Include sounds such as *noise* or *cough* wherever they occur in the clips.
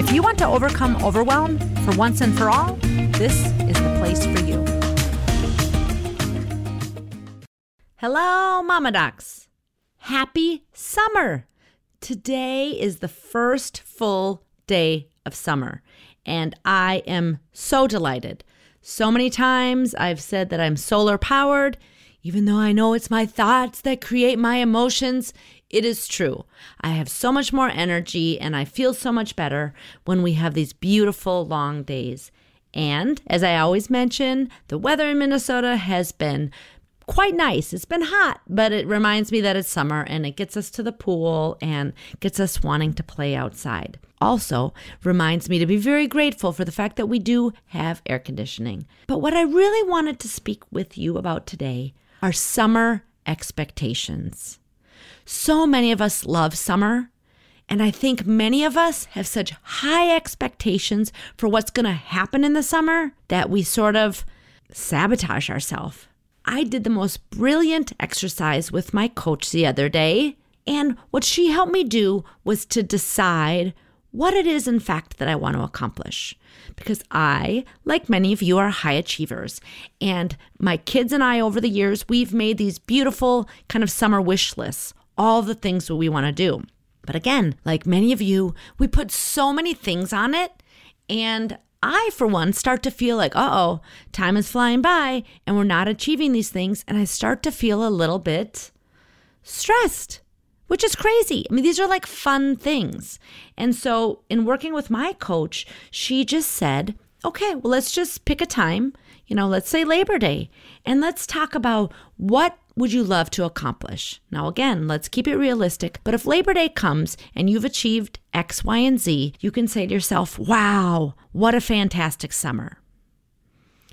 If you want to overcome overwhelm for once and for all, this is the place for you. Hello, Mama Docs. Happy summer. Today is the first full day of summer, and I am so delighted. So many times I've said that I'm solar powered, even though I know it's my thoughts that create my emotions. It is true. I have so much more energy and I feel so much better when we have these beautiful long days. And as I always mention, the weather in Minnesota has been quite nice. It's been hot, but it reminds me that it's summer and it gets us to the pool and gets us wanting to play outside. Also, reminds me to be very grateful for the fact that we do have air conditioning. But what I really wanted to speak with you about today are summer expectations. So many of us love summer. And I think many of us have such high expectations for what's going to happen in the summer that we sort of sabotage ourselves. I did the most brilliant exercise with my coach the other day. And what she helped me do was to decide what it is, in fact, that I want to accomplish. Because I, like many of you, are high achievers. And my kids and I, over the years, we've made these beautiful kind of summer wish lists all the things that we want to do. But again, like many of you, we put so many things on it. And I, for one, start to feel like, uh oh, time is flying by and we're not achieving these things. And I start to feel a little bit stressed, which is crazy. I mean, these are like fun things. And so, in working with my coach, she just said, okay, well, let's just pick a time, you know, let's say Labor Day, and let's talk about what would you love to accomplish? Now, again, let's keep it realistic. But if Labor Day comes and you've achieved X, Y, and Z, you can say to yourself, wow, what a fantastic summer.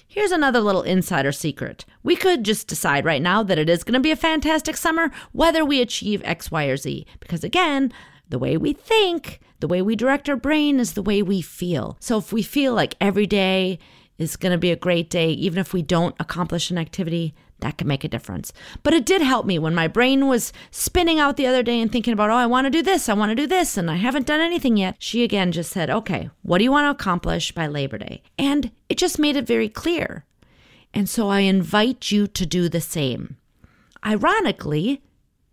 Here's another little insider secret. We could just decide right now that it is going to be a fantastic summer, whether we achieve X, Y, or Z. Because again, the way we think, the way we direct our brain is the way we feel. So if we feel like every day is going to be a great day, even if we don't accomplish an activity, that can make a difference. But it did help me when my brain was spinning out the other day and thinking about, oh, I want to do this, I want to do this, and I haven't done anything yet. She again just said, okay, what do you want to accomplish by Labor Day? And it just made it very clear. And so I invite you to do the same. Ironically,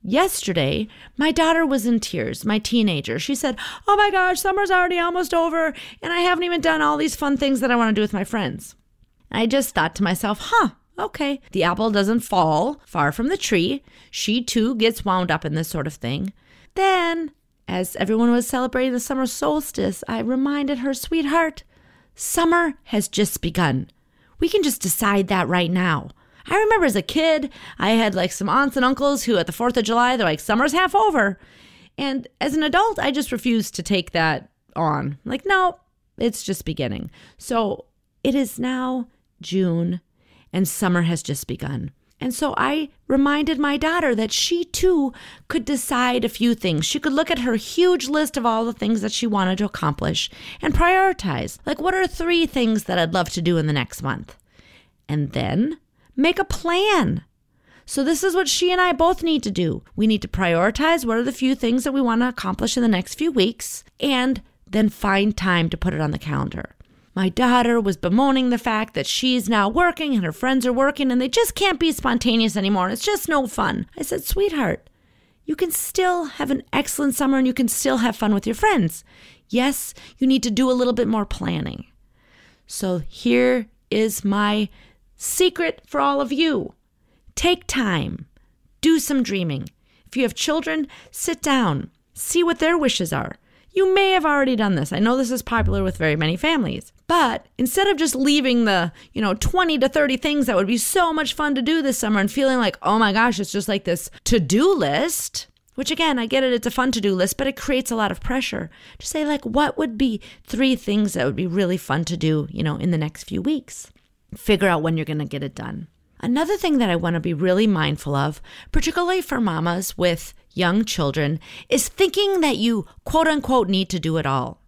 Yesterday, my daughter was in tears, my teenager. She said, Oh my gosh, summer's already almost over, and I haven't even done all these fun things that I want to do with my friends. I just thought to myself, Huh, okay, the apple doesn't fall far from the tree. She too gets wound up in this sort of thing. Then, as everyone was celebrating the summer solstice, I reminded her, Sweetheart, summer has just begun. We can just decide that right now. I remember as a kid, I had like some aunts and uncles who at the 4th of July, they're like, summer's half over. And as an adult, I just refused to take that on. Like, no, it's just beginning. So it is now June and summer has just begun. And so I reminded my daughter that she too could decide a few things. She could look at her huge list of all the things that she wanted to accomplish and prioritize. Like, what are three things that I'd love to do in the next month? And then Make a plan. So, this is what she and I both need to do. We need to prioritize what are the few things that we want to accomplish in the next few weeks and then find time to put it on the calendar. My daughter was bemoaning the fact that she's now working and her friends are working and they just can't be spontaneous anymore. It's just no fun. I said, Sweetheart, you can still have an excellent summer and you can still have fun with your friends. Yes, you need to do a little bit more planning. So, here is my Secret for all of you take time, do some dreaming. If you have children, sit down, see what their wishes are. You may have already done this. I know this is popular with very many families. But instead of just leaving the, you know, 20 to 30 things that would be so much fun to do this summer and feeling like, oh my gosh, it's just like this to do list, which again, I get it, it's a fun to do list, but it creates a lot of pressure to say, like, what would be three things that would be really fun to do, you know, in the next few weeks? Figure out when you're going to get it done. Another thing that I want to be really mindful of, particularly for mamas with young children, is thinking that you quote unquote need to do it all.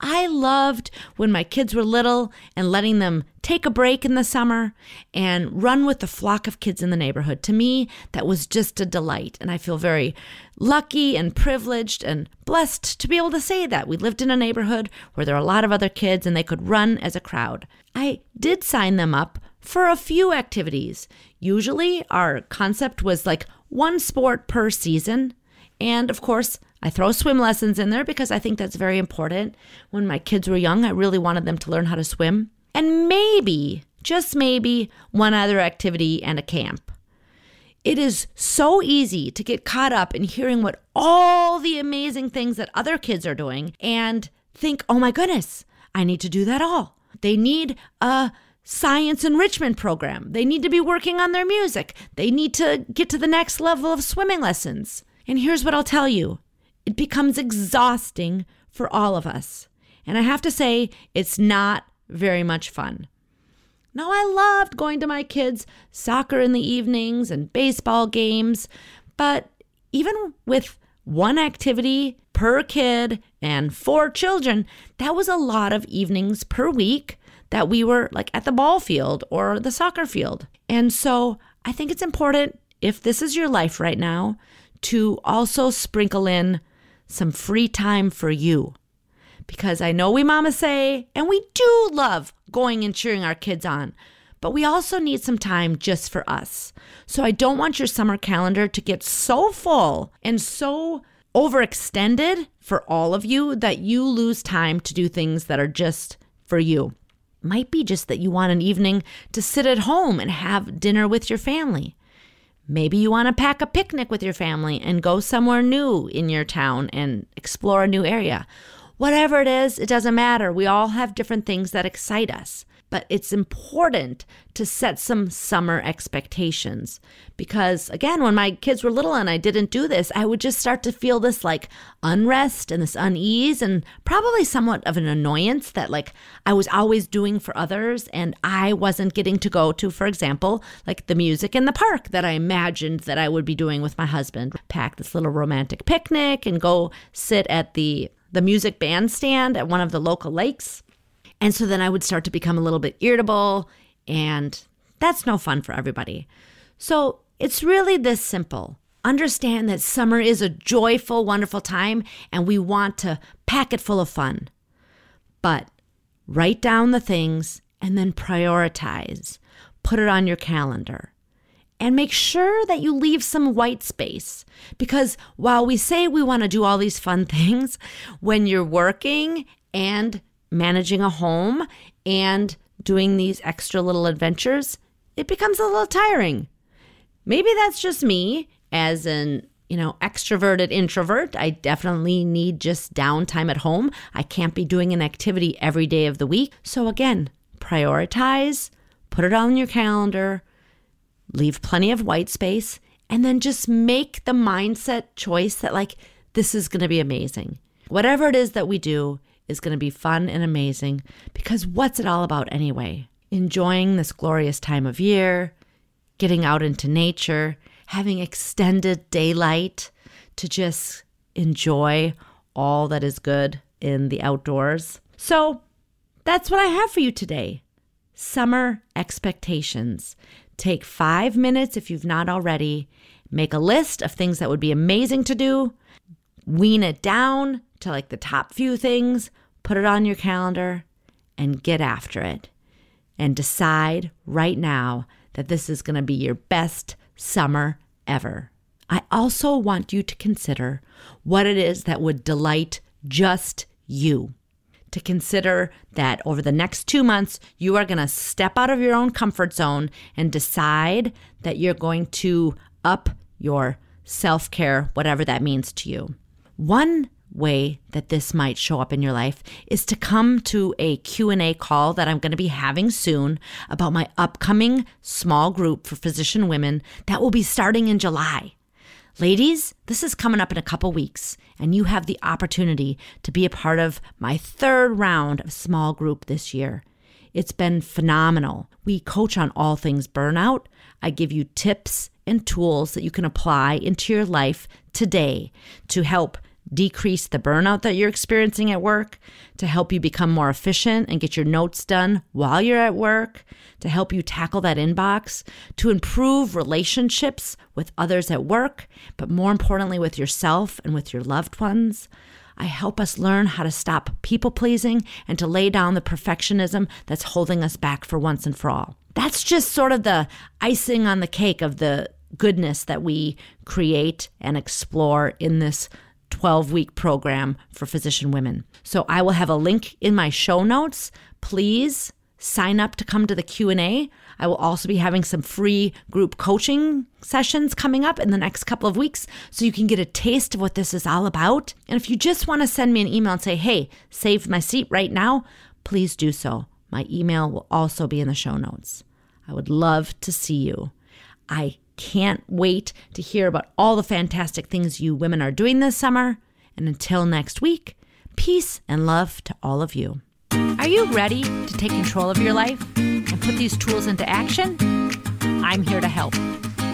I loved when my kids were little and letting them take a break in the summer and run with the flock of kids in the neighborhood. To me, that was just a delight. And I feel very lucky and privileged and blessed to be able to say that. We lived in a neighborhood where there are a lot of other kids and they could run as a crowd. I did sign them up for a few activities. Usually, our concept was like one sport per season. And of course, I throw swim lessons in there because I think that's very important. When my kids were young, I really wanted them to learn how to swim. And maybe, just maybe, one other activity and a camp. It is so easy to get caught up in hearing what all the amazing things that other kids are doing and think, oh my goodness, I need to do that all. They need a science enrichment program. They need to be working on their music. They need to get to the next level of swimming lessons. And here's what I'll tell you it becomes exhausting for all of us. And I have to say, it's not very much fun. Now, I loved going to my kids' soccer in the evenings and baseball games, but even with one activity per kid and four children, that was a lot of evenings per week that we were like at the ball field or the soccer field. And so I think it's important, if this is your life right now, to also sprinkle in some free time for you. Because I know we mamas say, and we do love going and cheering our kids on, but we also need some time just for us. So I don't want your summer calendar to get so full and so overextended for all of you that you lose time to do things that are just for you. It might be just that you want an evening to sit at home and have dinner with your family. Maybe you want to pack a picnic with your family and go somewhere new in your town and explore a new area. Whatever it is, it doesn't matter. We all have different things that excite us. But it's important to set some summer expectations. Because again when my kids were little and I didn't do this I would just start to feel this like unrest and this unease and probably somewhat of an annoyance that like I was always doing for others and I wasn't getting to go to for example like the music in the park that I imagined that I would be doing with my husband. Pack this little romantic picnic and go sit at the the music bandstand at one of the local lakes and so then I would start to become a little bit irritable, and that's no fun for everybody. So it's really this simple. Understand that summer is a joyful, wonderful time, and we want to pack it full of fun. But write down the things and then prioritize. Put it on your calendar. And make sure that you leave some white space because while we say we want to do all these fun *laughs* things, when you're working and managing a home and doing these extra little adventures, it becomes a little tiring. Maybe that's just me as an you know, extroverted introvert. I definitely need just downtime at home. I can't be doing an activity every day of the week. So, again, prioritize, put it on your calendar, leave plenty of white space, and then just make the mindset choice that, like, this is going to be amazing. Whatever it is that we do, is going to be fun and amazing because what's it all about anyway? Enjoying this glorious time of year, getting out into nature, having extended daylight to just enjoy all that is good in the outdoors. So that's what I have for you today. Summer expectations. Take five minutes if you've not already. Make a list of things that would be amazing to do. Wean it down to like the top few things, put it on your calendar, and get after it. And decide right now that this is going to be your best summer ever. I also want you to consider what it is that would delight just you. To consider that over the next two months, you are going to step out of your own comfort zone and decide that you're going to up your self care, whatever that means to you. One way that this might show up in your life is to come to a Q&A call that I'm going to be having soon about my upcoming small group for physician women that will be starting in July. Ladies, this is coming up in a couple weeks, and you have the opportunity to be a part of my third round of small group this year. It's been phenomenal. We coach on all things burnout. I give you tips and tools that you can apply into your life today to help decrease the burnout that you're experiencing at work, to help you become more efficient and get your notes done while you're at work, to help you tackle that inbox, to improve relationships with others at work, but more importantly, with yourself and with your loved ones. I help us learn how to stop people pleasing and to lay down the perfectionism that's holding us back for once and for all. That's just sort of the icing on the cake of the goodness that we create and explore in this 12 week program for physician women. So I will have a link in my show notes. Please sign up to come to the Q&A. I will also be having some free group coaching sessions coming up in the next couple of weeks so you can get a taste of what this is all about. And if you just want to send me an email and say, "Hey, save my seat right now," please do so. My email will also be in the show notes. I would love to see you. I can't wait to hear about all the fantastic things you women are doing this summer. And until next week, peace and love to all of you. Are you ready to take control of your life and put these tools into action? I'm here to help.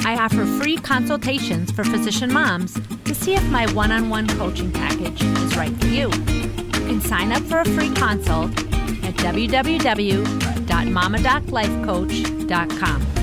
I offer free consultations for physician moms to see if my one on one coaching package is right for you. You can sign up for a free consult at www.mamadoclifecoach.com.